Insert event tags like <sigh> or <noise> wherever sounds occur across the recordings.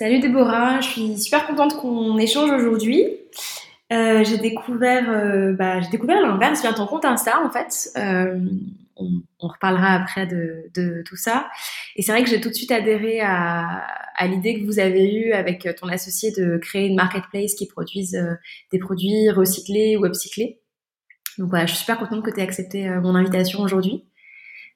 Salut Déborah, je suis super contente qu'on échange aujourd'hui. Euh, j'ai découvert, euh, bah, j'ai découvert l'inverse via ton compte Insta en fait. Euh, on, on, reparlera après de, de tout ça. Et c'est vrai que j'ai tout de suite adhéré à, à l'idée que vous avez eue avec ton associé de créer une marketplace qui produise euh, des produits recyclés ou upcyclés. Donc voilà, je suis super contente que tu aies accepté euh, mon invitation aujourd'hui.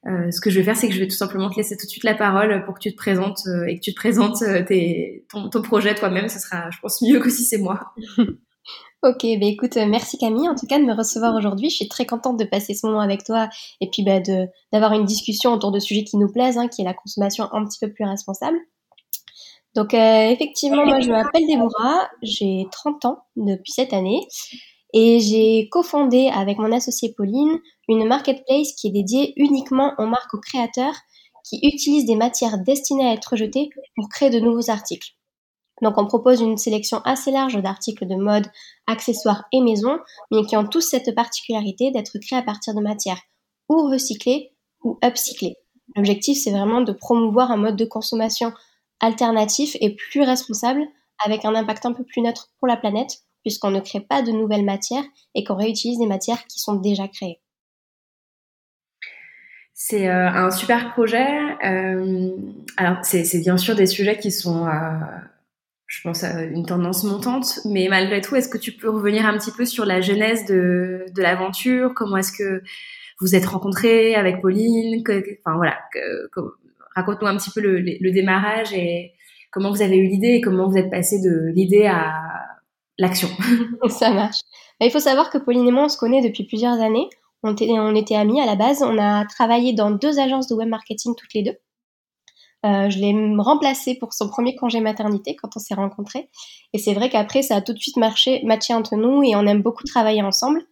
Euh, ce que je vais faire, c'est que je vais tout simplement te laisser tout de suite la parole pour que tu te présentes euh, et que tu te présentes tes, ton, ton, projet toi-même. Ce sera, je pense, mieux que si c'est moi. <laughs> ok, bah écoute, merci Camille en tout cas de me recevoir aujourd'hui. Je suis très contente de passer ce moment avec toi et puis bah, d'avoir une discussion autour de sujets qui nous plaisent, hein, qui est la consommation un petit peu plus responsable. Donc euh, effectivement, moi je m'appelle Déborah, j'ai 30 ans depuis cette année et j'ai cofondé avec mon associé Pauline une marketplace qui est dédiée uniquement aux marques aux créateurs qui utilisent des matières destinées à être jetées pour créer de nouveaux articles. Donc on propose une sélection assez large d'articles de mode, accessoires et maison, mais qui ont tous cette particularité d'être créés à partir de matières ou recyclées ou upcyclées. L'objectif c'est vraiment de promouvoir un mode de consommation alternatif et plus responsable avec un impact un peu plus neutre pour la planète puisqu'on ne crée pas de nouvelles matières et qu'on réutilise des matières qui sont déjà créées. C'est euh, un super projet. Euh, alors, c'est bien sûr des sujets qui sont, euh, je pense, une tendance montante, mais malgré tout, est-ce que tu peux revenir un petit peu sur la genèse de, l'aventure? Comment est-ce que vous êtes rencontrés avec Pauline? Enfin voilà, raconte-nous un petit peu le, le, démarrage et comment vous avez eu l'idée et comment vous êtes passé de l'idée à, l'action. <laughs> Ça marche. Bah, il faut savoir que Pauline et moi, on se connaît depuis plusieurs années. On était, amis à la base. On a travaillé dans deux agences de web marketing toutes les deux. Euh, je l'ai remplacé pour son premier congé maternité quand on s'est rencontrés. Et c'est vrai qu'après, ça a tout de suite marché, matché entre nous et on aime beaucoup travailler ensemble.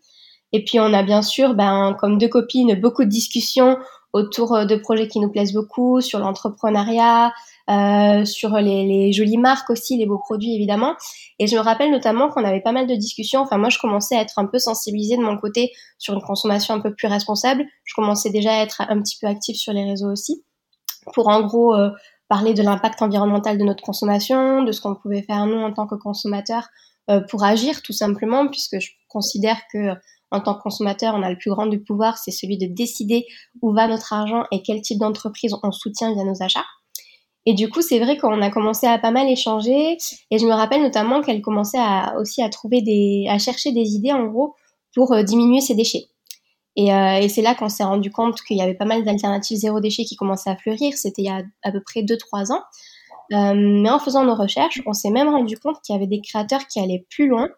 Et puis, on a bien sûr, ben, comme deux copines, beaucoup de discussions autour de projets qui nous plaisent beaucoup, sur l'entrepreneuriat, euh, sur les, jolies marques aussi, les beaux produits évidemment. Et je me rappelle notamment qu'on avait pas mal de discussions. Enfin, moi, je commençais à être un peu sensibilisée de mon côté sur une consommation un peu plus responsable. Je commençais déjà à être un petit peu active sur les réseaux aussi, pour en gros euh, parler de l'impact environnemental de notre consommation, de ce qu'on pouvait faire nous en tant que consommateurs euh, pour agir tout simplement, puisque je considère que en tant que consommateur, on a le plus grand du pouvoir, c'est celui de décider où va notre argent et quel type d'entreprise on soutient via nos achats. Et du coup, c'est vrai qu'on a commencé à pas mal échanger. Et je me rappelle notamment qu'elle commençait à, aussi à trouver des, à chercher des idées en gros pour euh, diminuer ses déchets. Et, euh, et c'est là qu'on s'est rendu compte qu'il y avait pas mal d'alternatives zéro déchet qui commençaient à fleurir. C'était il y a à peu près 2-3 ans. Euh, mais en faisant nos recherches, on s'est même rendu compte qu'il y avait des créateurs qui allaient plus loin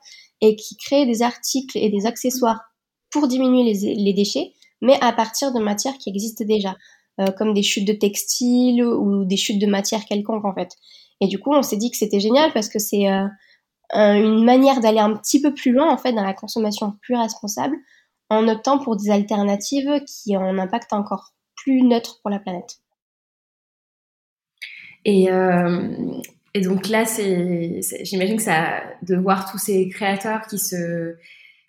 et qui créaient des articles et des accessoires pour diminuer les, les déchets, mais à partir de matières qui existent déjà. Euh, comme des chutes de textiles ou des chutes de matière quelconque en fait. Et du coup, on s'est dit que c'était génial parce que c'est euh, une manière d'aller un petit peu plus loin en fait dans la consommation plus responsable en optant pour des alternatives qui ont un impact encore plus neutre pour la planète. Et, euh, et donc là, c'est, j'imagine que ça, de voir tous ces créateurs qui se,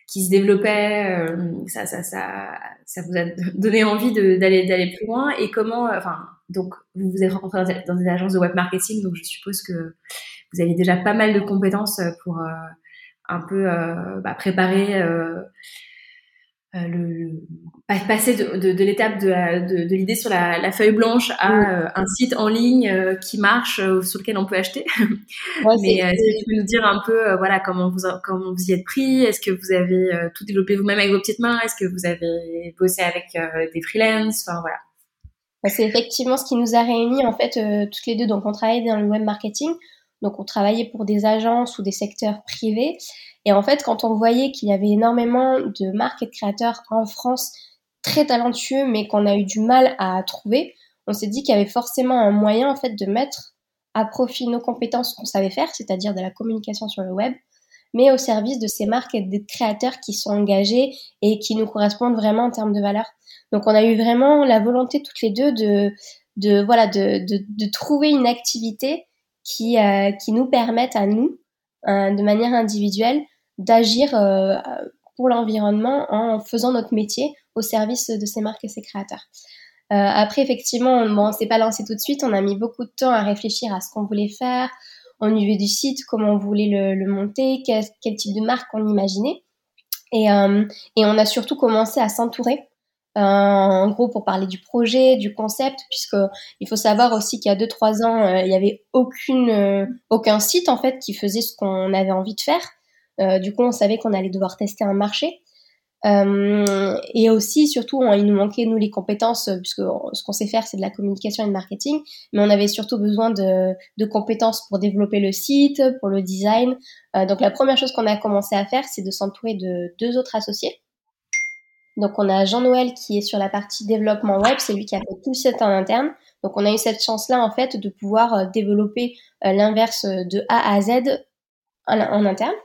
qui se développait, euh, ça, ça, ça, ça vous a donné envie d'aller d'aller plus loin. Et comment, euh, enfin, donc vous vous êtes rencontrés dans des agences de web marketing, donc je suppose que vous aviez déjà pas mal de compétences pour euh, un peu bah, préparer euh, le, passer de, de, de l'étape de, de, de l'idée sur la, la, feuille blanche à euh, un site en ligne euh, qui marche sur lequel on peut acheter. <laughs> Mais est-ce que tu peux nous dire un peu voilà comment vous comment vous y êtes pris? Est-ce que vous avez tout développé vous-même avec vos petites mains? Est-ce que vous avez bossé avec des freelances? Enfin voilà. C'est effectivement ce qui nous a réunis en fait toutes les deux. Donc on travaillait dans le web marketing. Donc on travaillait pour des agences ou des secteurs privés et en fait, quand on voyait qu'il y avait énormément de marques et de créateurs en France très talentueux, mais qu'on a eu du mal à trouver, on s'est dit qu'il y avait forcément un moyen en fait de mettre à profit nos compétences qu'on savait faire, c'est-à-dire de la communication sur le web, mais au service de ces marques et des créateurs qui sont engagés et qui nous correspondent vraiment en termes de valeur. Donc on a eu vraiment la volonté toutes les deux de, de voilà de, de, de trouver une activité qui, euh, qui nous permette à nous, euh, de manière individuelle, d'agir euh, pour l'environnement en faisant notre métier au service de ces marques et ces créateurs. Euh, après, effectivement, bon, on s'est pas lancé tout de suite. On a mis beaucoup de temps à réfléchir à ce qu'on voulait faire. au niveau du site, comment on voulait le, monter, quel, type de marque on imaginait. Et, et on a surtout commencé à s'entourer euh, en gros pour parler du projet, du concept, puisque il faut savoir aussi qu'il y a deux trois ans, euh, il y avait aucune euh, aucun site en fait qui faisait ce qu'on avait envie de faire. Du coup, on savait qu'on allait devoir tester un marché. et aussi, surtout, il nous manquait, nous, les compétences, puisque ce qu'on sait faire, c'est de la communication et de marketing, mais on avait surtout besoin de, compétences pour développer le site, pour le design. donc, la première chose qu'on a commencé à faire, c'est de s'entourer de deux autres associés. Donc on a Jean-Noël qui est sur la partie développement web, c'est lui qui a fait tout site en interne. Donc on a eu cette chance-là en fait de pouvoir euh, développer euh, l'inverse de A à Z en, interne.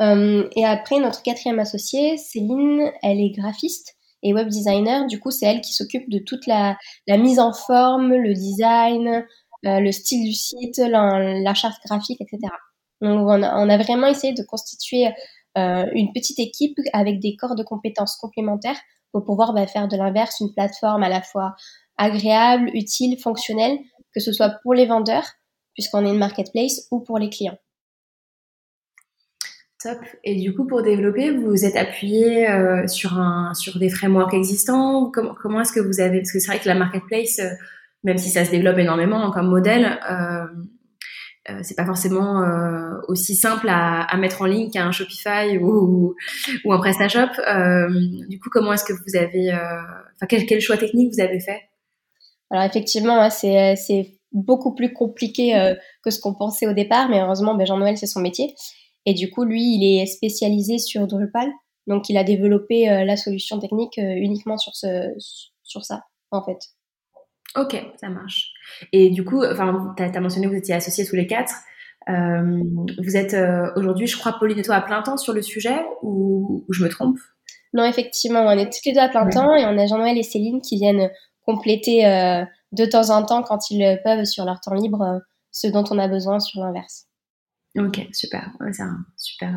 Euh, et après notre quatrième associée, Céline, elle est graphiste et web designer. Du coup c'est elle qui s'occupe de toute la, mise en forme, le design, le style du site, la, charte graphique, etc. Donc on a, on a vraiment essayé de constituer euh, une petite équipe avec des corps de compétences complémentaires pour pouvoir bah, faire de l'inverse une plateforme à la fois agréable, utile, fonctionnelle, que ce soit pour les vendeurs, puisqu'on est une marketplace, ou pour les clients. Top. Et du coup, pour développer, vous vous êtes appuyé euh, sur un sur des frameworks existants? Comment, comment est-ce que vous avez parce que c'est vrai que la marketplace, euh, même si ça se développe énormément comme modèle, euh, c'est pas forcément euh, aussi simple à, mettre en ligne qu'un Shopify ou, <laughs> ou un PrestaShop. Euh, du coup, comment est-ce que vous avez, enfin, quel, quel, choix technique vous avez fait? Alors effectivement, hein, c'est c'est beaucoup plus compliqué que ce qu'on pensait au départ, mais heureusement, ben, Jean-Noël c'est son métier et du coup, lui, il est spécialisé sur Drupal, donc il a développé la solution technique uniquement sur ce sur ça en fait. Ok, ça marche. Et du coup, tu as, mentionné que vous étiez associés tous les quatre. Euh, vous êtes euh, aujourd'hui, je crois, Pauline et toi à plein temps sur le sujet ou, je me trompe? Non, effectivement, on est tous les deux à plein temps et on a Jean-Noël et Céline qui viennent compléter euh, de temps en temps, quand ils peuvent, sur leur temps libre, ce dont on a besoin sur l'inverse. Ok, super. c'est un super,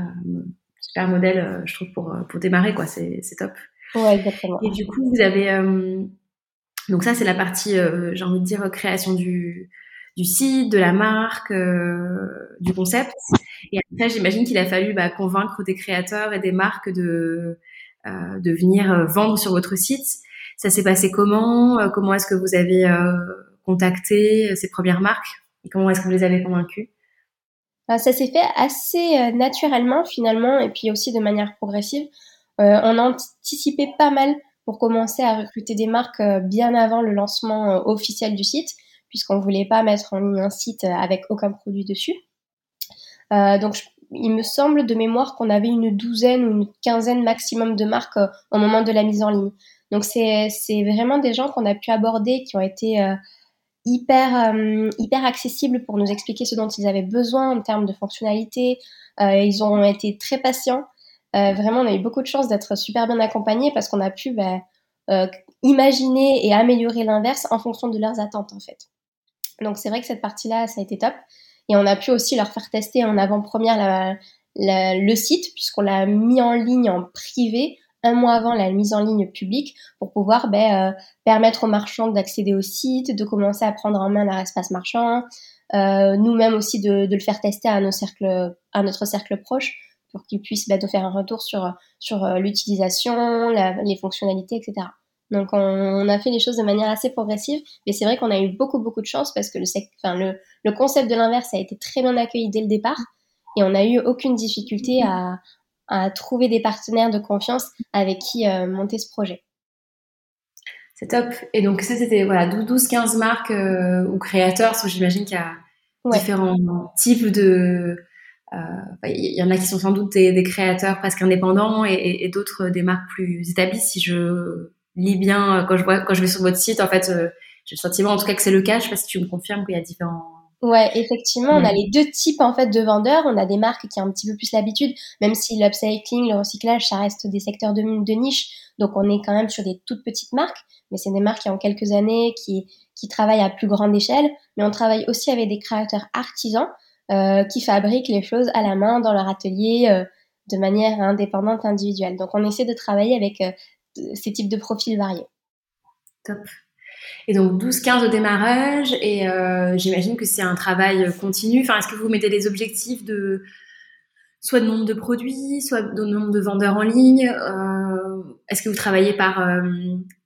super modèle, je trouve, pour, pour démarrer, quoi. C'est top. Ouais, exactement. Et du coup, vous avez donc ça, c'est la partie, euh, j'ai envie de dire, création du, du site, de la marque, euh, du concept. Et après, j'imagine qu'il a fallu bah, convaincre des créateurs et des marques de, euh, de venir vendre sur votre site. Ça s'est passé comment Comment est-ce que vous avez contacté ces premières marques? Et comment est-ce que vous les avez convaincus Ça s'est fait assez naturellement finalement, et puis aussi de manière progressive. on a anticipé pas mal pour commencer à recruter des marques euh, bien avant le lancement euh, officiel du site, puisqu'on ne voulait pas mettre en ligne un site euh, avec aucun produit dessus. donc, il me semble de mémoire qu'on avait une douzaine ou une quinzaine maximum de marques au moment de la mise en ligne. Donc, c'est vraiment des gens qu'on a pu aborder, qui ont été hyper, hyper accessibles pour nous expliquer ce dont ils avaient besoin en termes de fonctionnalités. ils ont été très patients. Euh, vraiment, on a eu beaucoup de chance d'être super bien accompagnés parce qu'on a pu bah, euh, imaginer et améliorer l'inverse en fonction de leurs attentes en fait. Donc c'est vrai que cette partie-là, ça a été top. Et on a pu aussi leur faire tester en avant-première le site puisqu'on l'a mis en ligne en privé un mois avant la mise en ligne publique pour pouvoir bah, euh, permettre aux marchands d'accéder au site, de commencer à prendre en main leur espace marchand, euh, nous-mêmes aussi de, de, le faire tester à, nos cercles, à notre cercle proche pour qu'ils puissent bah, faire un retour sur, sur euh, l'utilisation, les fonctionnalités, etc. Donc on, a fait les choses de manière assez progressive, mais c'est vrai qu'on a eu beaucoup beaucoup de chance parce que le, enfin, le, le concept de l'inverse a été très bien accueilli dès le départ et on n'a eu aucune difficulté à, à, trouver des partenaires de confiance avec qui euh, monter ce projet. C'est top. Et donc ça c'était voilà 12-15 marques euh, ou créateurs, j'imagine qu'il y a différents types de il euh, y, en a qui sont sans doute des, créateurs presque indépendants et, d'autres des marques plus établies. Si je lis bien quand je vois quand je vais sur votre site, en fait, j'ai le sentiment en tout cas que c'est le cas. Je sais pas si tu me confirmes qu'il y a différents Ouais, effectivement, on a les deux types en fait de vendeurs. On a des marques qui ont un petit peu plus l'habitude, même si l'upcycling, le recyclage, ça reste des secteurs de, de, niche. Donc on est quand même sur des toutes petites marques, mais c'est des marques qui ont quelques années, qui qui travaillent à plus grande échelle. Mais on travaille aussi avec des créateurs artisans euh, qui fabriquent les choses à la main dans leur atelier euh, de manière indépendante, individuelle. Donc on essaie de travailler avec euh, ces types de profils variés. Top. Et donc 12-15 au démarrage, et euh, j'imagine que c'est un travail continu. Enfin, est-ce que vous mettez des objectifs de soit de nombre de produits, soit de nombre de vendeurs en ligne euh, Est-ce que vous travaillez par euh,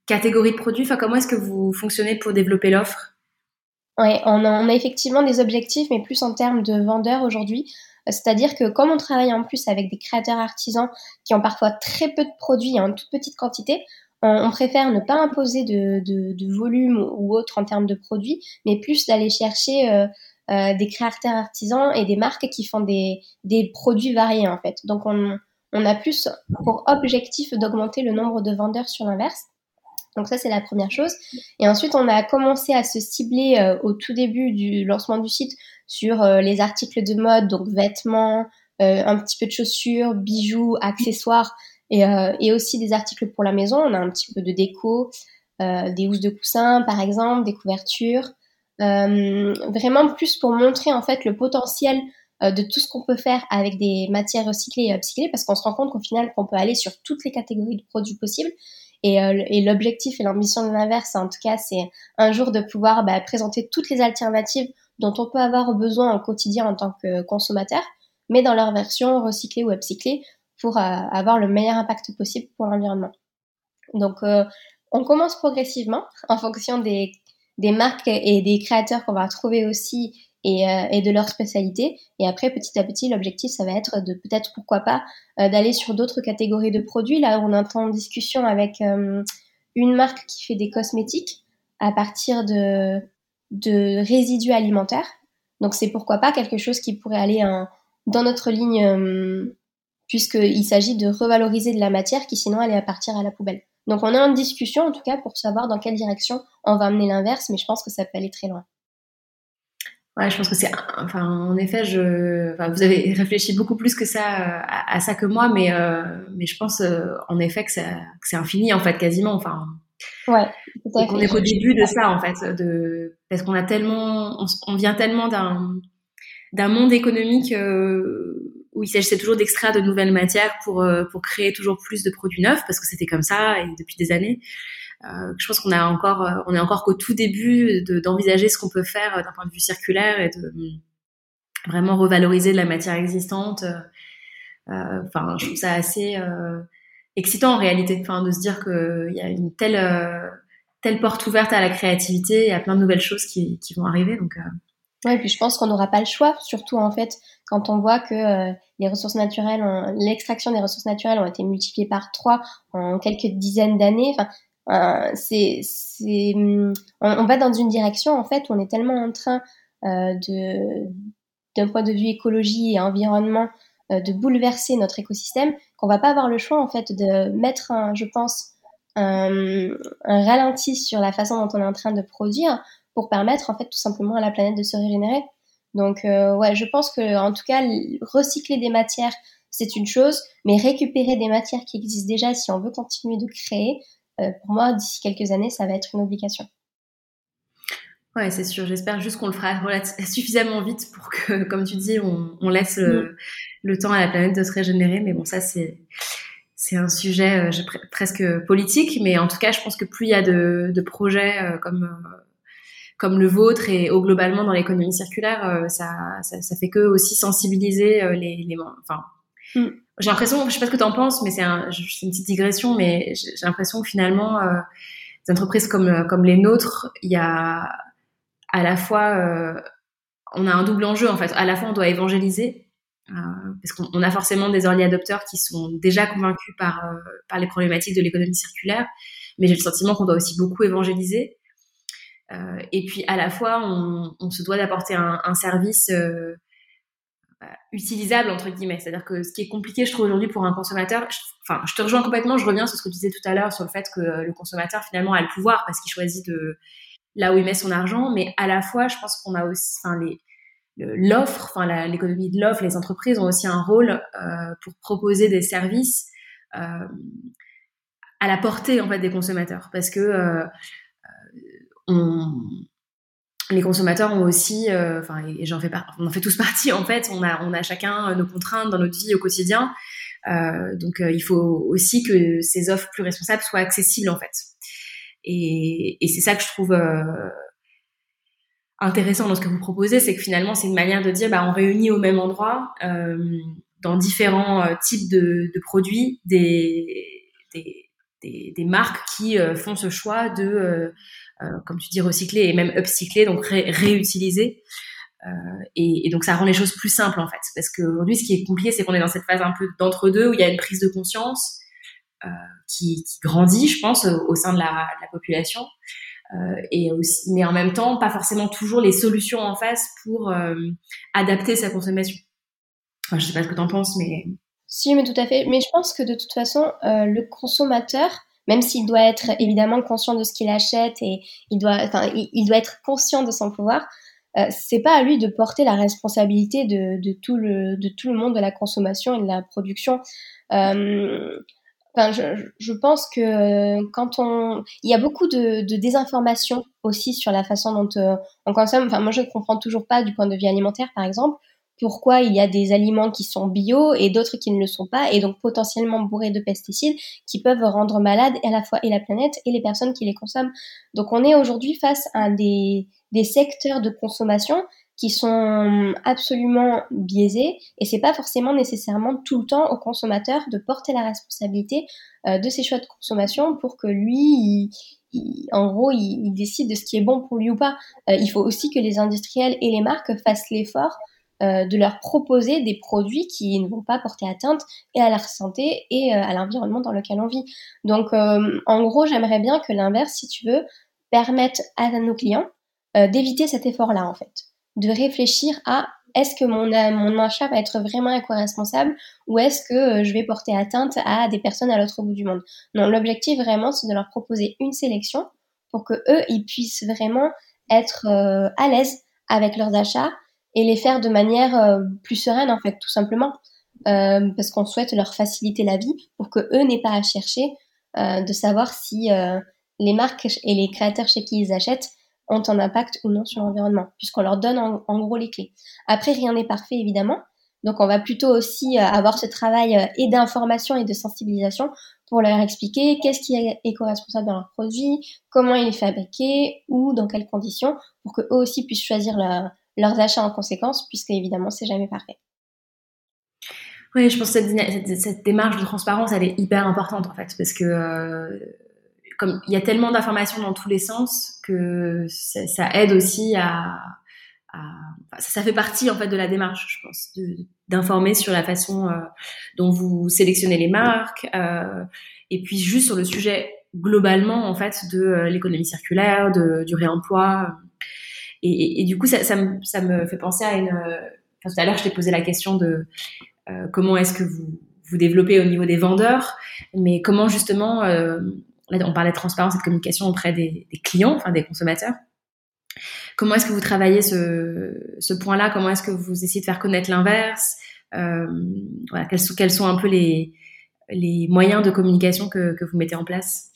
catégorie de produits? Enfin, comment est-ce que vous fonctionnez pour développer l'offre? Oui, on a, on a effectivement des objectifs, mais plus en termes de vendeurs aujourd'hui. C'est-à-dire que comme on travaille en plus avec des créateurs artisans qui ont parfois très peu de produits en toute petite quantité, on, préfère ne pas imposer de, volume ou autre en termes de produits, mais plus d'aller chercher euh, euh, des créateurs artisans et des marques qui font des, produits variés en fait. Donc on, a plus pour objectif d'augmenter le nombre de vendeurs sur l'inverse. Donc ça, c'est la première chose. Et ensuite, on a commencé à se cibler euh, au tout début du lancement du site sur les articles de mode, donc vêtements, un petit peu de chaussures, bijoux, accessoires, et, et, aussi des articles pour la maison. On a un petit peu de déco, des housses de coussin, par exemple, des couvertures. vraiment plus pour montrer en fait le potentiel de tout ce qu'on peut faire avec des matières recyclées et upcyclées, parce qu'on se rend compte qu'au final, qu'on peut aller sur toutes les catégories de produits possibles euh, et, l'objectif et l'ambition de l'inverse, en tout cas, c'est un jour de pouvoir bah, présenter toutes les alternatives dont on peut avoir besoin au quotidien en tant que consommateur, mais dans leur version recyclée ou upcyclée pour euh, avoir le meilleur impact possible pour l'environnement. Donc, euh, on commence progressivement <laughs> en fonction des, des marques et des créateurs qu'on va trouver aussi euh, et, de leur spécialité. Et après, petit à petit, l'objectif, ça va être de peut-être, pourquoi pas, euh, d'aller sur d'autres catégories de produits. Là, on est en discussion avec euh, une marque qui fait des cosmétiques à partir de, de résidus alimentaires. Donc, c'est pourquoi pas quelque chose qui pourrait aller dans notre ligne, puisqu'il s'agit de revaloriser de la matière qui sinon allait partir à la poubelle. Donc, on est en discussion, en tout cas, pour savoir dans quelle direction on va amener l'inverse, mais je pense que ça peut aller très loin. Ouais, je pense que c'est, enfin, en effet, je, enfin, vous avez réfléchi beaucoup plus que ça euh, à, ça que moi, mais, euh, mais je pense euh, en effet que, que c'est infini en fait, quasiment. Enfin, ouais. On est qu'au début de ça en fait, de parce qu'on a tellement, on, vient tellement d'un d'un monde économique où il s'agissait toujours d'extraire de nouvelles matières pour pour créer toujours plus de produits neufs, parce que c'était comme ça et depuis des années. Euh, je pense qu'on a encore, euh, on est encore qu'au tout début d'envisager ce qu'on peut faire euh, d'un point de vue circulaire et de vraiment revaloriser de la matière existante. Enfin, je trouve ça assez excitant en réalité, enfin, de se dire qu'il y a une telle porte ouverte à la créativité, y a plein de nouvelles choses qui, vont arriver. Ouais, et puis je pense qu'on n'aura pas le choix, surtout en fait quand on voit que les ressources naturelles, l'extraction des ressources naturelles ont été multipliées par trois en quelques dizaines d'années. Enfin, euh, c'est, c'est, on, va dans une direction en fait où on est tellement en train euh, de, d'un point de vue écologie et environnement, euh, de bouleverser notre écosystème qu'on va pas avoir le choix en fait de mettre, je pense, un, un, ralenti sur la façon dont on est en train de produire pour permettre en fait tout simplement à la planète de se régénérer. Donc euh, ouais, je pense que en tout cas recycler des matières c'est une chose, mais récupérer des matières qui existent déjà si on veut continuer de créer, euh, pour moi, d'ici quelques années, ça va être une obligation. Ouais, c'est sûr. J'espère juste qu'on le fera <laughs> suffisamment vite pour que, <laughs> comme tu dis, on, laisse mm. le, temps à la planète de se régénérer. Mais bon, ça, c'est c'est un sujet euh, presque politique. Mais en tout cas, je pense que plus il y a de, projets euh, comme comme le vôtre et au globalement dans l'économie circulaire, ça, ça, fait que aussi sensibiliser les, les enfin, mm j'ai l'impression, je sais pas ce que tu en penses, mais c'est un, une petite digression, mais j'ai l'impression que finalement, euh, des entreprises comme euh, comme les nôtres, il y a à la fois, euh, on a un double enjeu en fait. À la fois, on doit évangéliser euh, parce qu'on a forcément des early adopters qui sont déjà convaincus par euh, par les problématiques de l'économie circulaire, mais j'ai le sentiment qu'on doit aussi beaucoup évangéliser. Et puis à la fois, on, se doit d'apporter un, service euh, utilisable entre guillemets. C'est-à-dire que ce qui est compliqué, je trouve aujourd'hui pour un consommateur, enfin, je te rejoins complètement. Je reviens sur ce que tu disais tout à l'heure sur le fait que le consommateur finalement a le pouvoir parce qu'il choisit de là où il met son argent, mais à la fois, je pense qu'on a aussi, enfin, l'offre, enfin l'économie de l'offre, les entreprises ont aussi un rôle euh, pour proposer des services euh, à la portée en fait des consommateurs, parce que euh, les consommateurs ont aussi, euh, enfin, et j'en fais pas, on en fait tous partie en fait. On a, on a chacun nos contraintes dans notre vie au quotidien. Euh, donc, euh, il faut aussi que ces offres plus responsables soient accessibles en fait. Et, c'est ça que je trouve intéressant dans ce que vous proposez, c'est que finalement, c'est une manière de dire, bah, on réunit au même endroit, euh, dans différents euh, types de, de, produits, des, des, des, des marques qui euh, font ce choix de, euh, euh, comme tu dis, recycler et même upcycler, donc ré réutiliser. Et, et, donc, ça rend les choses plus simples, en fait. Parce qu'aujourd'hui, ce qui est compliqué, c'est qu'on est dans cette phase un peu d'entre-deux, où il y a une prise de conscience qui, qui, grandit, je pense, au, sein de la, de la population. Euh, et aussi, mais en même temps, pas forcément toujours les solutions en face pour euh, adapter sa consommation. Enfin, je sais pas ce que tu en penses, mais si, mais tout à fait. Mais je pense que de toute façon, euh, le consommateur, même s'il doit être évidemment conscient de ce qu'il achète et il doit, enfin, il, doit être conscient de son pouvoir, euh, c'est pas à lui de porter la responsabilité de, tout le, de tout le monde de la consommation et de la production. Euh, je, je, pense que quand on, il y a beaucoup de, de désinformation aussi sur la façon dont euh, on consomme. Enfin, moi, je ne comprends toujours pas du point de vue alimentaire, par exemple, pourquoi il y a des aliments qui sont bio et d'autres qui ne le sont pas, et donc potentiellement bourrés de pesticides qui peuvent rendre malade à la fois et la planète et les personnes qui les consomment. Donc, on est aujourd'hui face à des, des secteurs de consommation qui sont absolument biaisés et c'est pas forcément nécessairement tout le temps au consommateur de porter la responsabilité euh, de ses choix de consommation pour que lui, il, en gros, il, décide de ce qui est bon pour lui ou pas. Euh, il faut aussi que les industriels et les marques fassent l'effort euh, de leur proposer des produits qui ne vont pas porter atteinte et à leur santé et à l'environnement dans lequel on vit. Donc, en gros, j'aimerais bien que l'inverse, si tu veux, permette à nos clients d'éviter cet effort-là, en fait de réfléchir à est-ce que mon, mon achat va être vraiment éco-responsable ou est-ce que euh, je vais porter atteinte à des personnes à l'autre bout du monde? Non, l'objectif vraiment, c'est de leur proposer une sélection pour que eux, ils puissent vraiment être euh, à l'aise avec leurs achats et les faire de manière euh, plus sereine, en fait, tout simplement. parce qu'on souhaite leur faciliter la vie pour que eux n'aient pas à chercher de savoir si les marques et les créateurs chez qui ils achètent ont un impact ou non sur l'environnement, puisqu'on leur donne en, gros les clés. Après, rien n'est parfait, évidemment. Donc, on va plutôt aussi euh, avoir ce travail euh, et d'information et de sensibilisation pour leur expliquer qu'est-ce qui est éco-responsable dans leur produit, comment il est fabriqué, ou dans quelles conditions, pour qu'eux aussi puissent choisir leurs achats en conséquence, puisque évidemment, c'est jamais parfait. Oui, je pense que cette, démarche de transparence, elle est hyper importante en fait, parce que euh, comme il y a tellement d'informations dans tous les sens que ça, aide aussi à, à ça, ça, fait partie en fait de la démarche, je pense, d'informer sur la façon euh, dont vous sélectionnez les marques, euh, et puis juste sur le sujet globalement en fait de euh, l'économie circulaire, de, du réemploi. Et, du coup, ça, me, fait penser à une. Enfin, tout à l'heure, je t'ai posé la question de euh, comment est-ce que vous vous développez au niveau des vendeurs, mais comment justement on parlait de transparence et de communication auprès des, clients, enfin des consommateurs. Comment est-ce que vous travaillez ce, point-là? Comment est-ce que vous essayez de faire connaître l'inverse? Euh, quels, sont, un peu les, moyens de communication que vous mettez en place?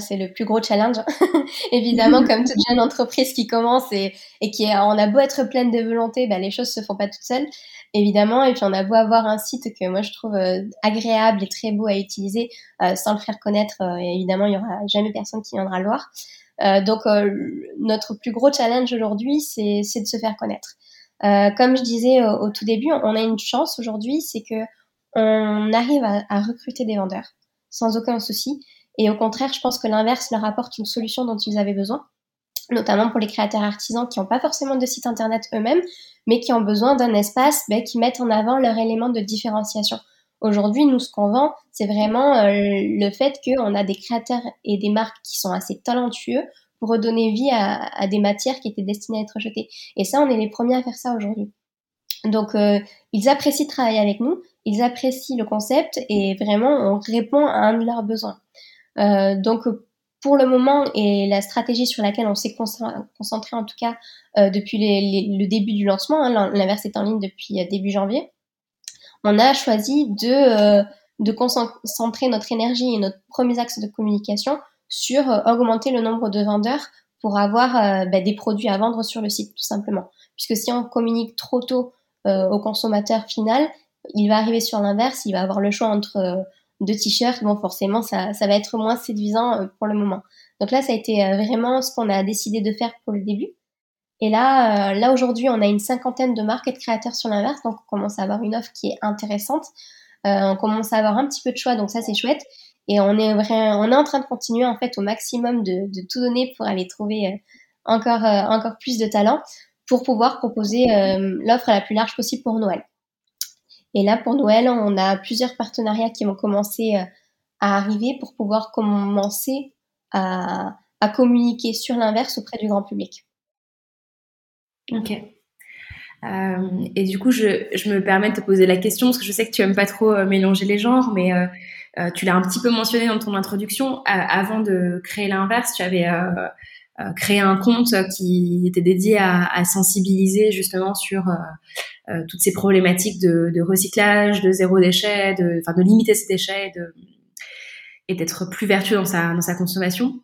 C'est le plus gros challenge. <laughs> Évidemment, comme toute jeune entreprise qui commence et, qui on a beau être pleine de volonté, bah, les choses se font pas toutes seules évidemment. Et puis on a beau avoir un site que moi je trouve euh, agréable et très beau à utiliser, euh, sans le faire connaître, euh, évidemment il y aura jamais personne qui viendra le voir. donc notre plus gros challenge aujourd'hui, c'est de se faire connaître. comme je disais au, tout début, on a une chance aujourd'hui, c'est que on arrive à recruter des vendeurs sans aucun souci. Et au contraire, je pense que l'inverse leur apporte une solution dont ils avaient besoin notamment pour les créateurs artisans qui n'ont pas forcément de site internet eux-mêmes, mais qui ont besoin d'un espace ben, qui mette en avant leur élément de différenciation. Aujourd'hui, nous, ce qu'on vend, c'est vraiment euh, le fait qu'on a des créateurs et des marques qui sont assez talentueux pour redonner vie à, des matières qui étaient destinées à être jetées. Et ça, on est les premiers à faire ça aujourd'hui. Donc, euh, ils apprécient travailler avec nous, ils apprécient le concept et vraiment, on répond à un de leurs besoins. Euh, donc, pour le moment et la stratégie sur laquelle on s'est concentré en tout cas euh, depuis le début du lancement, hein, l'inverse est en ligne depuis euh, début janvier, on a choisi de, concentrer notre énergie et notre premier axe de communication sur augmenter le nombre de vendeurs pour avoir bah, des produits à vendre sur le site tout simplement. Puisque si on communique trop tôt au consommateur final, il va arriver sur l'inverse, il va avoir le choix entre de t-shirts, bon forcément ça, ça va être moins séduisant euh, pour le moment. Donc là, ça a été vraiment ce qu'on a décidé de faire pour le début. Et là, là aujourd'hui, on a une cinquantaine de marques et de créateurs sur l'inverse, donc on commence à avoir une offre qui est intéressante. on commence à avoir un petit peu de choix, donc ça c'est chouette. Et on est on est en train de continuer en fait au maximum de, de tout donner pour aller trouver encore encore plus de talents pour pouvoir proposer l'offre la plus large possible pour Noël. Et là, pour Noël, on a plusieurs partenariats qui vont commencer euh, à arriver pour pouvoir commencer à, communiquer sur l'inverse auprès du grand public. Ok. Euh, et du coup, je, me permets de te poser la question parce que je sais que tu aimes pas trop euh, mélanger les genres, mais tu l'as un petit peu mentionné dans ton introduction. avant de créer l'inverse, tu avais créer un compte qui était dédié à sensibiliser justement sur euh, euh, toutes ces problématiques de, de, recyclage, de zéro déchet, de, enfin de limiter ses déchets de, et d'être plus vertueux dans sa, dans sa consommation.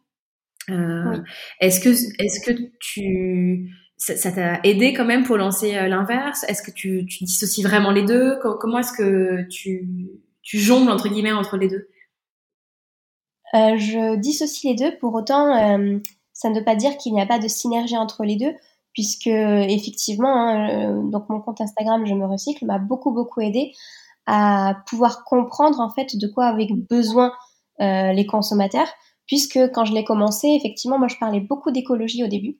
Euh, Est-ce que, est-ce que tu, ça t'a aidé quand même pour lancer l'inverse? Est-ce que tu, tu dissocies vraiment les deux? Comment est-ce que tu, tu jongles entre guillemets entre les deux? Euh, Je dissocie les deux. Pour autant, euh, ça ne veut pas dire qu'il n'y a pas de synergie entre les deux, puisque effectivement, hein, euh, donc mon compte Instagram Je me recycle m'a beaucoup beaucoup aidé à pouvoir comprendre en fait de quoi avaient besoin euh, les consommateurs, puisque quand je l'ai commencé, effectivement, moi je parlais beaucoup d'écologie au début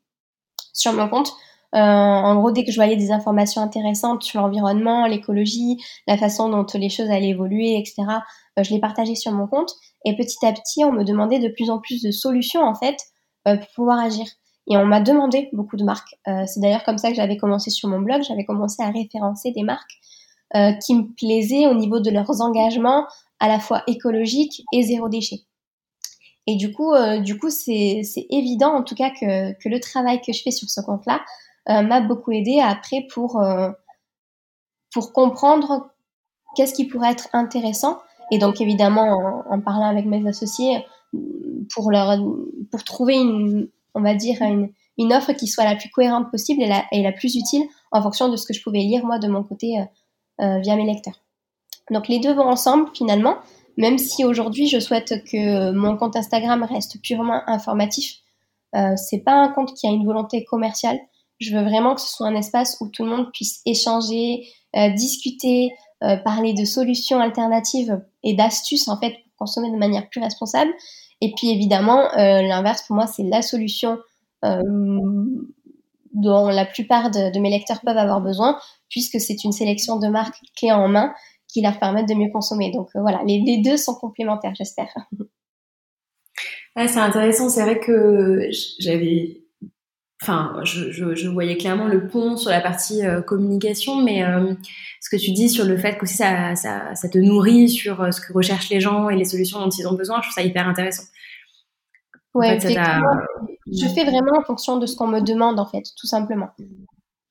sur mon compte. Euh, en gros, dès que je voyais des informations intéressantes sur l'environnement, l'écologie, la façon dont les choses allaient évoluer, etc., je les partageais sur mon compte. Et petit à petit, on me demandait de plus en plus de solutions en fait euh, pour pouvoir agir. Et on m'a demandé beaucoup de marques. Euh, c'est d'ailleurs comme ça que j'avais commencé sur mon blog. J'avais commencé à référencer des marques euh, qui me plaisaient au niveau de leurs engagements à la fois écologiques et zéro déchet. Et du coup, du coup, c'est évident en tout cas que, que le travail que je fais sur ce compte-là m'a beaucoup aidé après pour pour comprendre qu'est-ce qui pourrait être intéressant. Et donc évidemment, en, en parlant avec mes associés, pour leur pour trouver une on va dire une, une offre qui soit la plus cohérente possible et la, plus utile en fonction de ce que je pouvais lire moi de mon côté euh, euh, via mes lecteurs. Donc les deux vont ensemble finalement, même si aujourd'hui je souhaite que mon compte Instagram reste purement informatif. Euh, c'est pas un compte qui a une volonté commerciale. Je veux vraiment que ce soit un espace où tout le monde puisse échanger, euh, discuter, parler de solutions alternatives et d'astuces en fait pour consommer de manière plus responsable et puis évidemment, euh, l'inverse pour moi, c'est la solution euh, dont la plupart de, mes lecteurs peuvent avoir besoin, puisque c'est une sélection de marques clés en main qui leur permettent de mieux consommer. Donc euh, voilà, les, deux sont complémentaires, j'espère. c'est intéressant. C'est vrai que j'avais enfin, je, voyais clairement le pont sur la partie communication, mais ce que tu dis sur le fait que ça, ça, ça te nourrit sur ce que recherchent les gens et les solutions dont ils ont besoin, je trouve ça hyper intéressant. Ouais, je fais vraiment en fonction de ce qu'on me demande, en fait, tout simplement.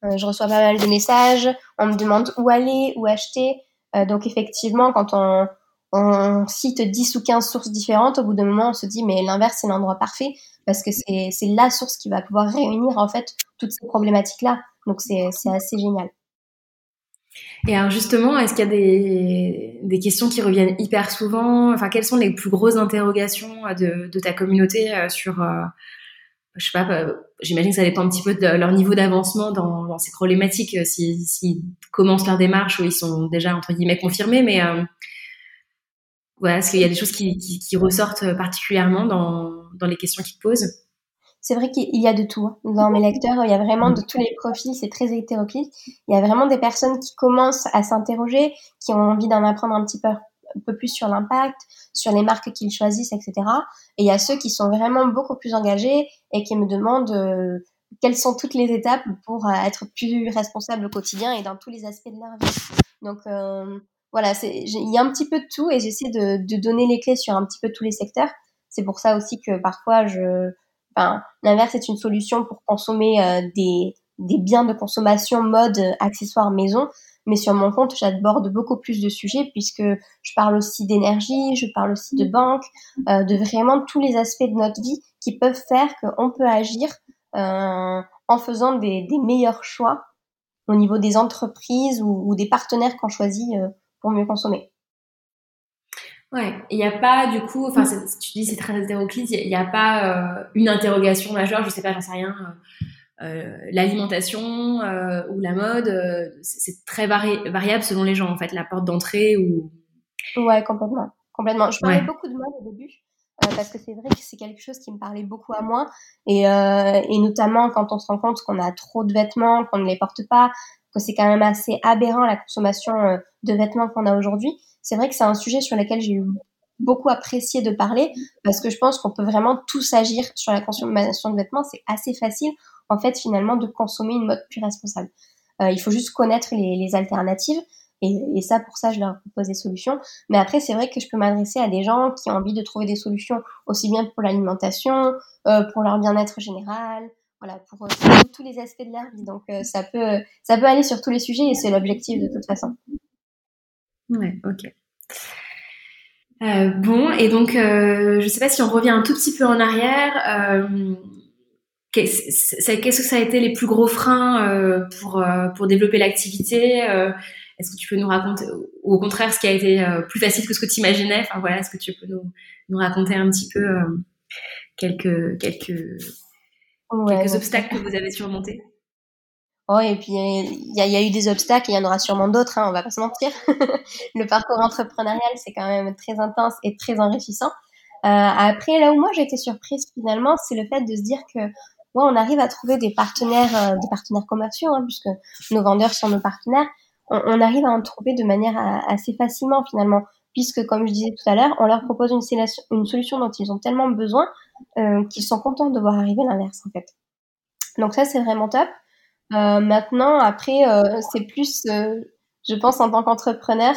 Euh, je reçois pas mal de messages, on me demande où aller, où acheter. Euh, donc, effectivement, quand on, on cite 10 ou 15 sources différentes, au bout d'un moment, on se dit, mais l'inverse, c'est l'endroit parfait, parce que c'est la source qui va pouvoir réunir, en fait, toutes ces problématiques-là. Donc, c'est assez génial. Et alors justement, est-ce qu'il y a des, des, questions qui reviennent hyper souvent? Enfin, quelles sont les plus grosses interrogations euh, de, de ta communauté euh, sur, euh, je sais pas, j'imagine que ça dépend un petit peu de leur niveau d'avancement dans, ces problématiques, s'ils si, commencent leur démarche ou ils sont déjà entre guillemets confirmés, mais euh, voilà, est-ce qu'il y a des choses qui, qui, qui ressortent particulièrement dans, dans les questions qu'ils te posent c'est vrai qu'il y a de tout. Hein. Dans mes lecteurs, il y a vraiment de tous les profils, c'est très hétéroclite. Il y a vraiment des personnes qui commencent à s'interroger, qui ont envie d'en apprendre un petit peu, un peu plus sur l'impact, sur les marques qu'ils choisissent, etc. Et il y a ceux qui sont vraiment beaucoup plus engagés et qui me demandent euh, quelles sont toutes les étapes pour euh, être plus responsable au quotidien et dans tous les aspects de leur vie. Donc euh, voilà, il y a un petit peu de tout et j'essaie de, de donner les clés sur un petit peu tous les secteurs. C'est pour ça aussi que parfois je l'inverse est une solution pour consommer euh, des, biens de consommation mode euh, accessoires maison. Mais sur mon compte, j'aborde beaucoup plus de sujets puisque je parle aussi d'énergie, je parle aussi de banque, euh, de vraiment tous les aspects de notre vie qui peuvent faire qu'on peut agir en faisant des, meilleurs choix au niveau des entreprises ou des partenaires qu'on choisit pour mieux consommer. Ouais, il n'y a pas du coup, enfin tu dis c'est très hétéroclite, il n'y a, pas euh, une interrogation majeure, je sais pas, j'en sais rien. Euh, l'alimentation euh, ou la mode, c'est très variable selon les gens en fait, la porte d'entrée ou. Ouais, complètement, complètement. Je parlais beaucoup de mode au début parce que c'est vrai que c'est quelque chose qui me parlait beaucoup à moi et, et notamment quand on se rend compte qu'on a trop de vêtements, qu'on ne les porte pas, que c'est quand même assez aberrant la consommation de vêtements qu'on a aujourd'hui c'est vrai que c'est un sujet sur lequel j'ai eu beaucoup apprécié de parler parce que je pense qu'on peut vraiment tous agir sur la consommation de vêtements. C'est assez facile, en fait, finalement, de consommer une mode plus responsable. Euh, il faut juste connaître les, alternatives. Et, ça, pour ça, je leur propose des solutions. Mais après, c'est vrai que je peux m'adresser à des gens qui ont envie de trouver des solutions aussi bien pour l'alimentation, euh, pour leur bien-être général, voilà, pour, euh, tous les aspects de leur vie. Donc, ça peut, ça peut aller sur tous les sujets et c'est l'objectif de toute façon. Ouais, ok. Euh, bon, et donc, euh, je ne sais pas si on revient un tout petit peu en arrière. Euh, qu'est-ce que ça a été les plus gros freins pour, pour développer l'activité Est-ce que tu peux nous raconter, ou au contraire, ce qui a été plus facile que ce que tu imaginais? Enfin voilà, est-ce que tu peux nous, nous raconter un petit peu quelques, quelques, quelques obstacles que vous avez surmontés Oh, et puis il y, a, eu des obstacles, il y en aura sûrement d'autres, hein, on va pas se mentir. <laughs> le parcours entrepreneurial, c'est quand même très intense et très enrichissant. Euh, après, là où moi j'ai été surprise finalement, c'est le fait de se dire que ouais, on arrive à trouver des partenaires, euh, des partenaires commerciaux, hein, puisque nos vendeurs sont nos partenaires. On, arrive à en trouver de manière assez facilement finalement, puisque comme je disais tout à l'heure, on leur propose une, solution dont ils ont tellement besoin euh, qu'ils sont contents de voir arriver l'inverse en fait. Donc ça c'est vraiment top. Euh, maintenant, après, euh, c'est plus, euh, je pense, en tant qu'entrepreneur,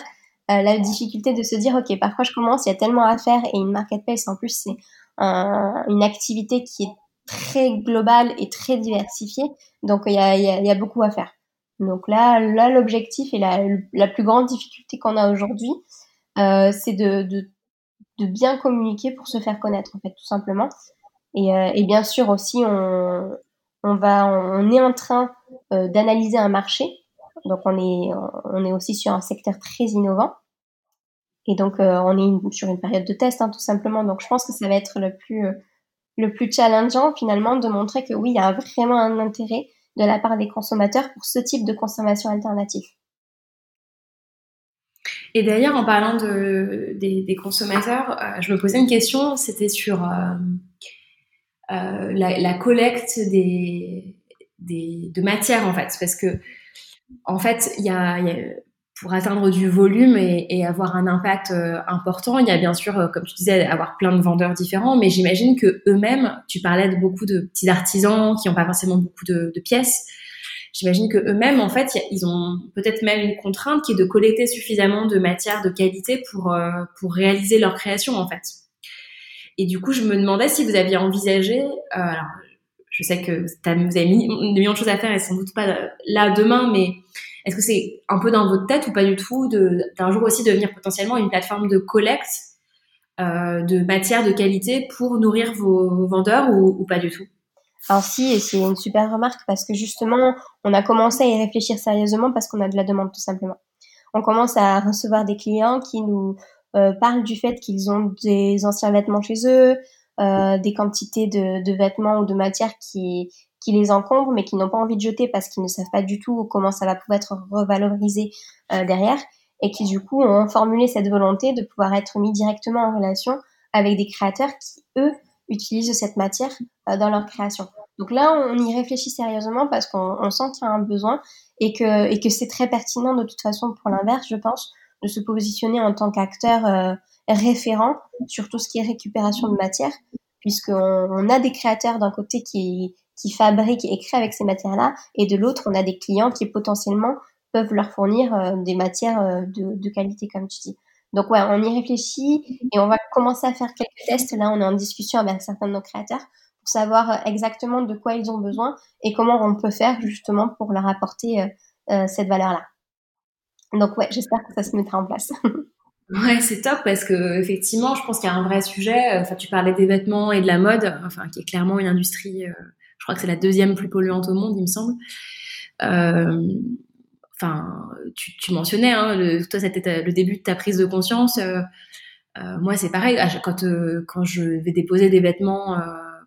la difficulté de se dire, OK, par quoi je commence Il y a tellement à faire et une marketplace, en plus, c'est une activité qui est très globale et très diversifiée. Donc, il y a, y, a, y a, beaucoup à faire. Donc là, là l'objectif et la, la, plus grande difficulté qu'on a aujourd'hui, euh, c'est de, de, de, bien communiquer pour se faire connaître, en fait, tout simplement. Et, euh, et bien sûr aussi, on, on va, on est en train euh, d'analyser un marché. Donc on est, on est aussi sur un secteur très innovant. Et donc euh, on est sur une période de test, hein, tout simplement. Donc je pense que ça va être le plus, euh, le plus challengeant finalement de montrer que oui, il y a vraiment un intérêt de la part des consommateurs pour ce type de consommation alternative. Et d'ailleurs, en parlant de, des, consommateurs, je me posais une question, c'était sur euh, la, collecte des, de matière en fait, parce que en fait, a, pour atteindre du volume et, avoir un impact euh, important, il y a bien sûr, euh, comme tu disais, avoir plein de vendeurs différents, mais j'imagine que eux-mêmes, tu parlais de beaucoup de petits artisans qui n'ont pas forcément beaucoup de pièces. J'imagine que eux-mêmes, en fait, ils ont peut-être même une contrainte qui est de collecter suffisamment de matière de qualité pour pour réaliser leur création, en fait. Et du coup, je me demandais si vous aviez envisagé, euh, alors je sais que vous avez mis une million de choses à faire et sans doute pas là demain, mais est-ce que c'est un peu dans votre tête ou pas du tout d'un jour aussi devenir potentiellement une plateforme de collecte euh, de matières de qualité pour nourrir vos vendeurs ou pas du tout? Alors si, et c'est une super remarque parce que justement, on a commencé à y réfléchir sérieusement parce qu'on a de la demande tout simplement. On commence à recevoir des clients qui nous euh, parlent du fait qu'ils ont des anciens vêtements chez eux, euh, des quantités de, vêtements ou de matières qui, qui les encombrent, mais qui n'ont pas envie de jeter parce qu'ils ne savent pas du tout comment ça va pouvoir être revalorisé euh, derrière, et qui du coup ont formulé cette volonté de pouvoir être mis directement en relation avec des créateurs qui, eux, utilisent cette matière euh, dans leur création. Donc là, on y réfléchit sérieusement parce qu'on sent qu'il y a un besoin et que, et que c'est très pertinent de toute façon pour l'inverse, je pense, de se positionner en tant qu'acteur euh, référent sur tout ce qui est récupération de matière, puisqu'on on a des créateurs d'un côté qui, qui fabriquent et créent avec ces matières-là, et de l'autre, on a des clients qui potentiellement peuvent leur fournir euh, des matières euh, de, de, qualité, comme tu dis. Donc ouais, on y réfléchit et on va commencer à faire quelques tests. Là, on est en discussion avec certains de nos créateurs pour savoir exactement de quoi ils ont besoin et comment on peut faire justement pour leur apporter cette valeur-là. Donc ouais, j'espère que ça se mettra en place. <laughs> Ouais, c'est top parce que effectivement, je pense qu'il y a un vrai sujet. Enfin, tu parlais des vêtements et de la mode, enfin, qui est clairement une industrie. Euh, je crois que c'est la deuxième plus polluante au monde, il me semble. Euh, enfin, tu, tu, mentionnais, hein, le, toi, c'était le début de ta prise de conscience. Euh, moi, c'est pareil. Quand quand je vais déposer des vêtements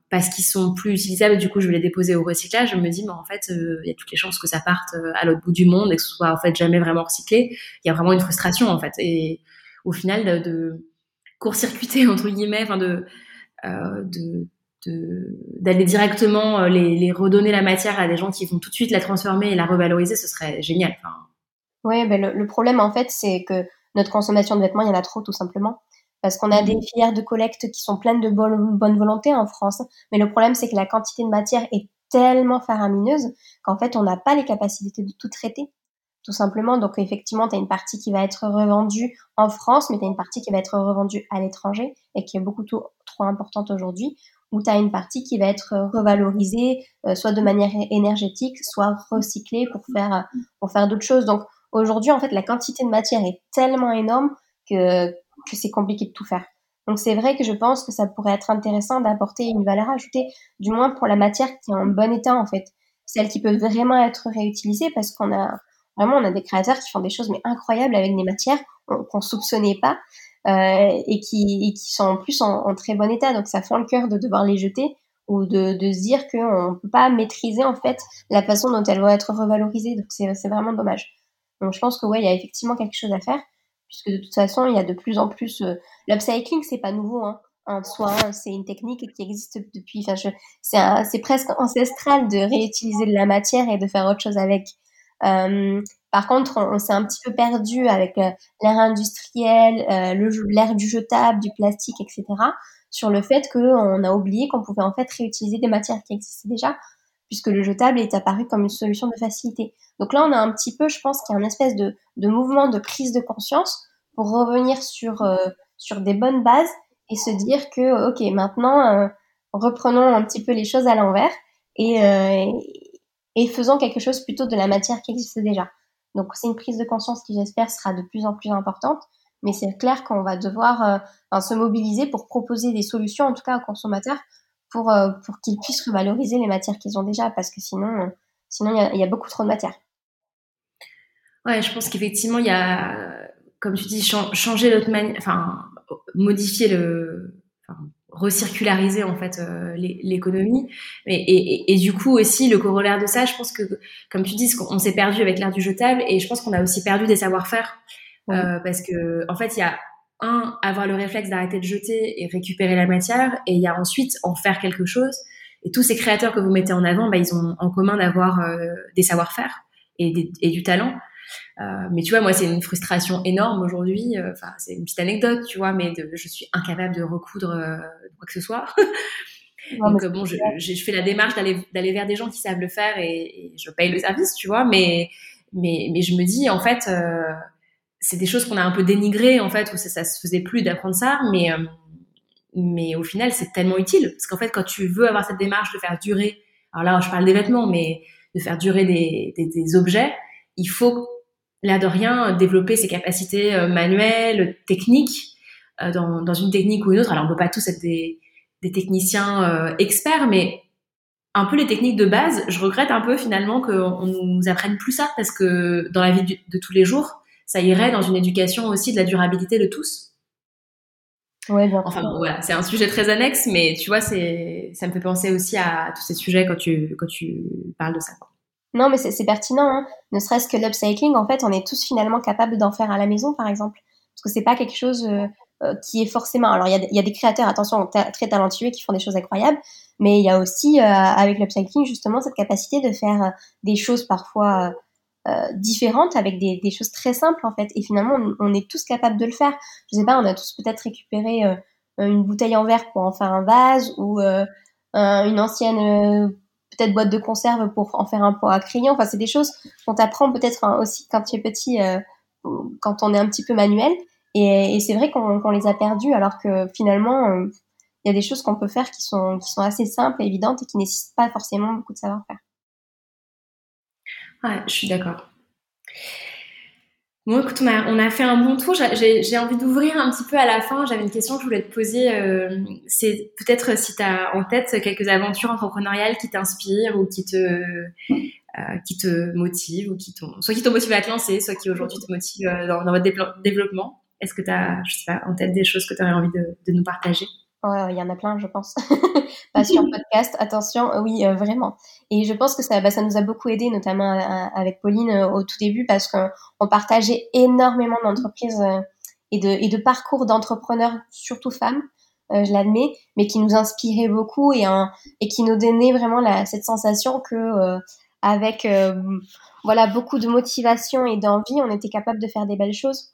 parce qu'ils sont plus utilisables, du coup, je vais les déposer au recyclage. Je me dis, mais en fait, il y a toutes les chances que ça parte à l'autre bout du monde et que ce soit en fait jamais vraiment recyclé. Il y a vraiment une frustration en fait. Et au final, de, de court-circuiter <laughs> entre guillemets, enfin de de d'aller directement euh, les, les, redonner la matière à des gens qui vont tout de suite la transformer et la revaloriser, ce serait génial. Enfin... Oui, ben le, problème en fait, c'est que notre consommation de vêtements, il y en a trop tout simplement. Parce qu'on a des mhm. filières de collecte qui sont pleines de bonne, bonne volonté en France. Mais le problème, c'est que la quantité de matière est tellement faramineuse qu'en fait, on n'a pas les capacités de tout traiter. Tout simplement. Donc, effectivement, tu as une partie qui va être revendue en France, mais tu as une partie qui va être revendue à l'étranger et qui est beaucoup trop importante aujourd'hui où tu as une partie qui va être euh, revalorisée, euh, soit de manière énergétique, soit recyclée pour faire, euh, pour faire d'autres choses. Donc aujourd'hui, en fait, la quantité de matière est tellement énorme que, que c'est compliqué de tout faire. Donc c'est vrai que je pense que ça pourrait être intéressant d'apporter une valeur ajoutée, du moins pour la matière qui est en bon état en fait, celle qui peut vraiment être réutilisée parce qu'on a vraiment on a des créateurs qui font des choses mais incroyables avec des matières qu'on soupçonnait pas et, qui, sont en plus en, très bon état. Donc ça fend le cœur de devoir les jeter ou de, se dire qu'on ne peut pas maîtriser en fait la façon dont elles vont être revalorisées. Donc c'est vraiment dommage. Donc je pense que ouais, il y a effectivement quelque chose à faire puisque de toute façon il y a de plus en plus euh, l'upcycling c'est pas nouveau hein en soi c'est une technique qui existe depuis enfin c'est presque ancestral de réutiliser de la matière et de faire autre chose avec euh, par contre, on, s'est un petit peu perdu avec euh, l'ère industrielle, euh, l'ère du jetable, du plastique, etc. Sur le fait qu'on a oublié qu'on pouvait en fait réutiliser des matières qui existaient déjà, puisque le jetable est apparu comme une solution de facilité. Donc là, on a un petit peu, je pense, qu'il y a un espèce de, de, mouvement de prise de conscience pour revenir sur euh, sur des bonnes bases et se dire que ok, maintenant reprenons un petit peu les choses à l'envers et, et faisons quelque chose plutôt de la matière qui existe déjà. Donc c'est une prise de conscience qui j'espère sera de plus en plus importante, mais c'est clair qu'on va devoir euh, se mobiliser pour proposer des solutions, en tout cas aux consommateurs, pour, euh, pour qu'ils puissent revaloriser les matières qu'ils ont déjà, parce que sinon, euh, sinon il y, a, beaucoup trop de matière. Ouais, je pense qu'effectivement, il y a, comme tu dis, changer l'autre manière, enfin, modifier le, recirculariser en fait euh, l'économie. Et, et, et, du coup aussi le corollaire de ça je pense que comme tu dis on s'est perdu avec l'ère du jetable et je pense qu'on a aussi perdu des savoir-faire. Euh, parce que en fait il y a un avoir le réflexe d'arrêter de jeter et récupérer la matière et il y a ensuite en faire quelque chose. Et tous ces créateurs que vous mettez en avant bah, ils ont en commun d'avoir euh, des savoir-faire et, et, du talent mais tu vois, moi, c'est une frustration énorme aujourd'hui. Euh, enfin, c'est une petite anecdote, tu vois, mais je suis incapable de recoudre euh, quoi que ce soit. <laughs> Donc bon, je, je, fais la démarche d'aller vers des gens qui savent le faire et, je paye le service, tu vois. Mais mais mais je me dis en fait, c'est des choses qu'on a un peu dénigrées en fait où ça, ça se faisait plus d'apprendre ça, mais mais au final c'est tellement utile parce qu'en fait quand tu veux avoir cette démarche de faire durer, alors là je parle des vêtements, mais de faire durer des, des, des objets, il faut là de rien, développer ses capacités euh, manuelles, techniques, euh, dans, dans, une technique ou une autre. Alors, on ne peut pas tous être des, des techniciens euh, experts, mais un peu les techniques de base, je regrette un peu finalement qu'on nous apprenne plus ça, parce que dans la vie de tous les jours, ça irait dans une éducation aussi de la durabilité de tous. Ouais, bien enfin bon, voilà, c'est un sujet très annexe, mais tu vois, c'est, ça me fait penser aussi à tous ces sujets quand tu, quand tu parles de ça. Quoi. Non, mais c'est pertinent. Hein. Ne serait-ce que l'upcycling, en fait, on est tous finalement capables d'en faire à la maison, par exemple. Parce que c'est pas quelque chose euh, euh, qui est forcément. Alors, il y a, des créateurs, attention, très talentueux qui font des choses incroyables, mais il y a aussi, euh, avec l'upcycling, justement, cette capacité de faire des choses parfois différentes avec des, des, choses très simples, en fait. Et finalement, on, est tous capables de le faire. Je sais pas, on a tous peut-être récupéré une bouteille en verre pour en faire un vase ou une ancienne peut-être boîte de conserve pour en faire un pot à crayon. Enfin, c'est des choses qu'on t'apprend peut-être hein, aussi quand tu es petit, euh, quand on est un petit peu manuel. Et, c'est vrai qu'on les a perdus, alors que finalement, euh, il y a des choses qu'on peut faire qui sont, qui sont assez simples, évidentes et qui nécessitent pas forcément beaucoup de savoir-faire. Ouais, je suis d'accord. Bon, écoute, on a, fait un bon tour. J'ai envie d'ouvrir un petit peu à la fin. J'avais une question que je voulais te poser. Euh, c'est peut-être si tu as en tête quelques aventures entrepreneuriales qui t'inspirent ou qui te, euh, qui te motivent ou qui soit qui t'ont motivé à te lancer, soit qui aujourd'hui te motivent euh, dans, votre développement. Est-ce que tu as, je sais pas, en tête des choses que tu aurais envie de, de nous partager? Il y en a plein, je pense. <laughs> Pas sur <laughs> podcast, attention, oui, vraiment. Et je pense que ça, bah, ça nous a beaucoup aidé, notamment avec Pauline au tout début, parce qu'on partageait énormément d'entreprises et, de, et de parcours d'entrepreneurs, surtout femmes, je l'admets, mais qui nous inspiraient beaucoup et, et qui nous donnaient vraiment la, cette sensation que avec voilà beaucoup de motivation et d'envie, on était capable de faire des belles choses.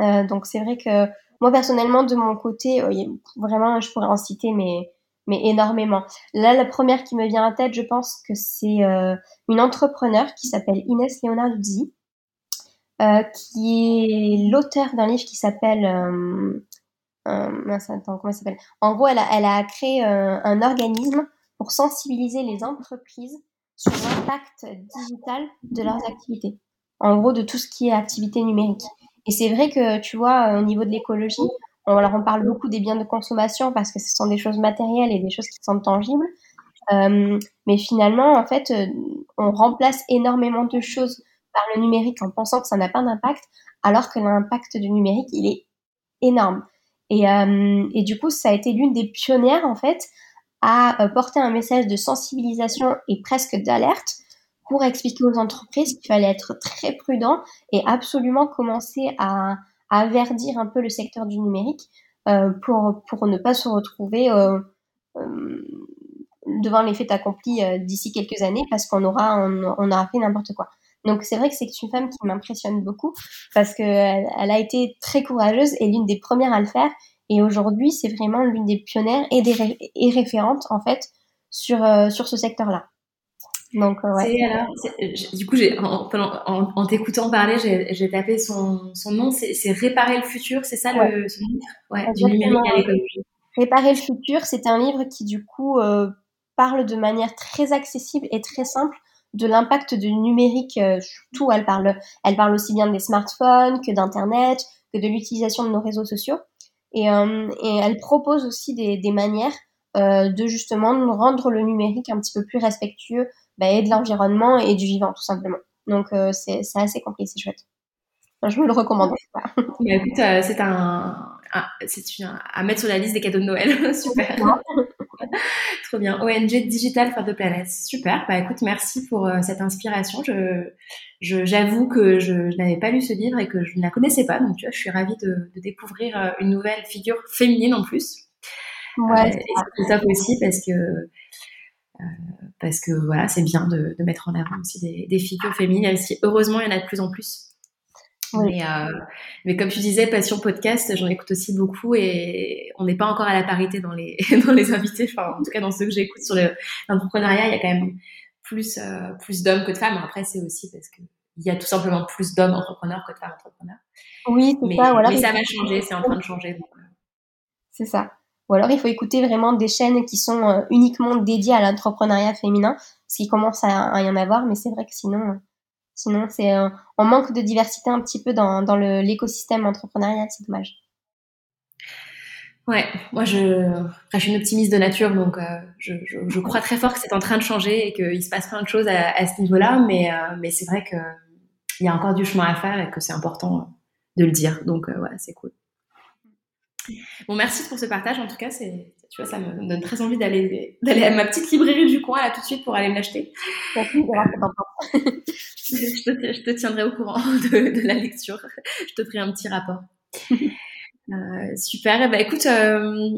Euh, donc c'est vrai que moi personnellement de mon côté, euh, vraiment je pourrais en citer mais mais énormément. Là la première qui me vient à tête, je pense que c'est euh, une entrepreneur qui s'appelle Inès Leonarduzzi, euh, qui est l'auteur d'un livre qui s'appelle euh, comment s'appelle? En gros, elle a, elle a créé un organisme pour sensibiliser les entreprises sur l'impact digital de leurs activités. En gros, de tout ce qui est activité numérique. Et c'est vrai que, tu vois, au niveau de l'écologie, on, parle beaucoup des biens de consommation parce que ce sont des choses matérielles et des choses qui sont tangibles. Euh, mais finalement, en fait, euh, on remplace énormément de choses par le numérique en pensant que ça n'a pas d'impact, alors que l'impact du numérique, il est énorme. Et, euh, du coup, ça a été l'une des pionnières, en fait, à euh, porter un message de sensibilisation et presque d'alerte pour expliquer aux entreprises qu'il fallait être très prudent et absolument commencer à, à verdir un peu le secteur du numérique euh, pour, pour ne pas se retrouver euh, euh, devant les faits accomplis euh, d'ici quelques années parce qu'on aura, on, aura fait n'importe quoi. Donc c'est vrai que c'est une femme qui m'impressionne beaucoup parce qu'elle elle a été très courageuse et l'une des premières à le faire et aujourd'hui, c'est vraiment l'une des pionnières et des et référentes en fait sur euh, sur ce secteur-là. Donc euh, ouais. Alors, du coup, j'ai en, en, en t'écoutant parler, j'ai tapé son, son nom. C'est réparer le futur, c'est ça le son livre? Ouais, du numérique à l'écologie. Réparer le futur, c'est un livre qui du coup euh, parle de manière très accessible et très simple de l'impact du numérique euh, surtout elle parle elle parle aussi bien des smartphones que d'internet que de l'utilisation de nos réseaux sociaux et, euh, et elle propose aussi des, des manières euh, de justement rendre le numérique un petit peu plus respectueux bah, et de l'environnement et du vivant tout simplement. Donc euh, c'est assez complet, c'est chouette. je me le recommande. <laughs> écoute, euh, c'est un, un c'est à mettre sur la liste des cadeaux de Noël. <laughs> Super. <laughs> Trop bien. ONG Digital for the Planet. Super. Bah écoute, merci pour euh, cette inspiration. Je, j'avoue que je, n'avais pas lu ce livre et que je ne la connaissais pas. Donc tu vois, je suis ravie de, de découvrir euh, une nouvelle figure féminine en plus. Ouais. Euh, c'est top aussi parce que parce que voilà, c'est bien de, de, mettre en avant aussi des, des figures féminines, même si heureusement il y en a de plus en plus. Mais, euh, mais, comme tu disais, Passion Podcast, j'en écoute aussi beaucoup et on n'est pas encore à la parité dans les, <laughs> dans les invités. Enfin, en tout cas, dans ceux que j'écoute sur l'entrepreneuriat, il y a quand même plus, euh, plus d'hommes que de femmes. Après, c'est aussi parce que il y a tout simplement plus d'hommes entrepreneurs que de femmes entrepreneurs. Oui, c'est ça. Voilà. Mais ça va changer, c'est en train de changer. Euh. C'est ça. Ou alors, il faut écouter vraiment des chaînes qui sont euh, uniquement dédiées à l'entrepreneuriat féminin, parce qu'il commence à, y en avoir, mais c'est vrai que sinon, Sinon, c'est on manque de diversité un petit peu dans, l'écosystème entrepreneurial, c'est dommage. Ouais, moi je, je suis une optimiste de nature, donc euh, je, crois très fort que c'est en train de changer et qu'il se passe plein de choses à, ce niveau-là, mais, euh, c'est vrai qu'il y a encore du chemin à faire et que c'est important de le dire. Donc euh, voilà, c'est cool. Bon, merci pour ce partage. En tout cas, c'est, tu vois, ça me donne très envie d'aller, d'aller à ma petite librairie du coin là tout de suite pour aller me l'acheter. je, te, je te tiendrai au courant <laughs> de, de, la lecture. Je te ferai un petit rapport. <laughs> Euh, super. Eh ben, écoute, euh,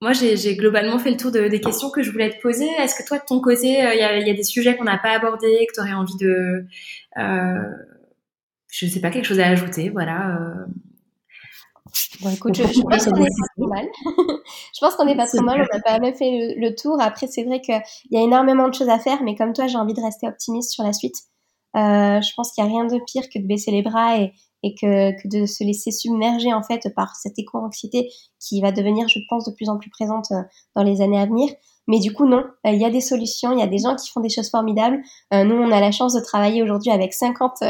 moi, j'ai, globalement fait le tour de, des questions que je voulais te poser. Est-ce que toi, de ton côté, il euh, y, a, y, a, des sujets qu'on n'a pas abordés, que tu aurais envie de, je ne sais pas, quelque chose à ajouter, voilà. Euh, Bon, écoute, je, <laughs> je pense qu'on est pas trop mal. je pense qu'on est pas trop mal. On a pas même fait le, le tour. Après, c'est vrai qu'il y a énormément de choses à faire, mais comme toi, j'ai envie de rester optimiste sur la suite. Euh, je pense qu'il n'y a rien de pire que de baisser les bras et, et que, que, de se laisser submerger en fait par cette éco-anxiété qui va devenir, je pense, de plus en plus présente euh, dans les années à venir. Mais du coup, non, euh, il y a des solutions, il y a des gens qui font des choses formidables. Euh, nous, on a la chance de travailler aujourd'hui avec 50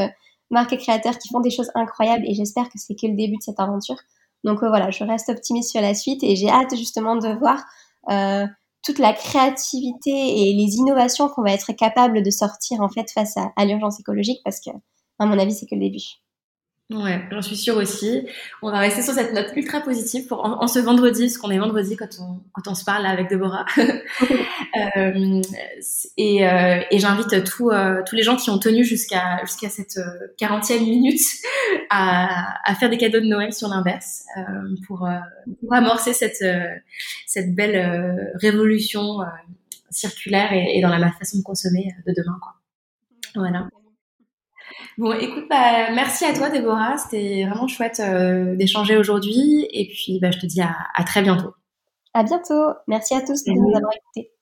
marques et créateurs qui font des choses incroyables et j'espère que c'est que le début de cette aventure. Donc voilà, je reste optimiste sur la suite et j'ai hâte justement de voir euh, toute la créativité et les innovations qu'on va être capable de sortir en fait face à l'urgence écologique parce que à mon avis c'est que le début. Ouais, j'en suis sûre aussi. On va rester sur cette note ultra positive pour en, ce vendredi, parce qu'on est vendredi quand on, quand on se parle avec Deborah. <laughs> euh, et, euh, et j'invite tous, euh, tous les gens qui ont tenu jusqu'à jusqu'à cette 40e euh, minute à, à, faire des cadeaux de Noël sur l'inverse euh, pour, pour, amorcer cette, cette belle révolution circulaire et, et, dans la façon de consommer de demain. Quoi. Voilà. Bon, écoute, bah, merci à toi, Déborah. C'était vraiment chouette euh, d'échanger aujourd'hui. Et puis, bah, je te dis à, à, très bientôt. À bientôt. Merci à tous de nous avoir écoutés.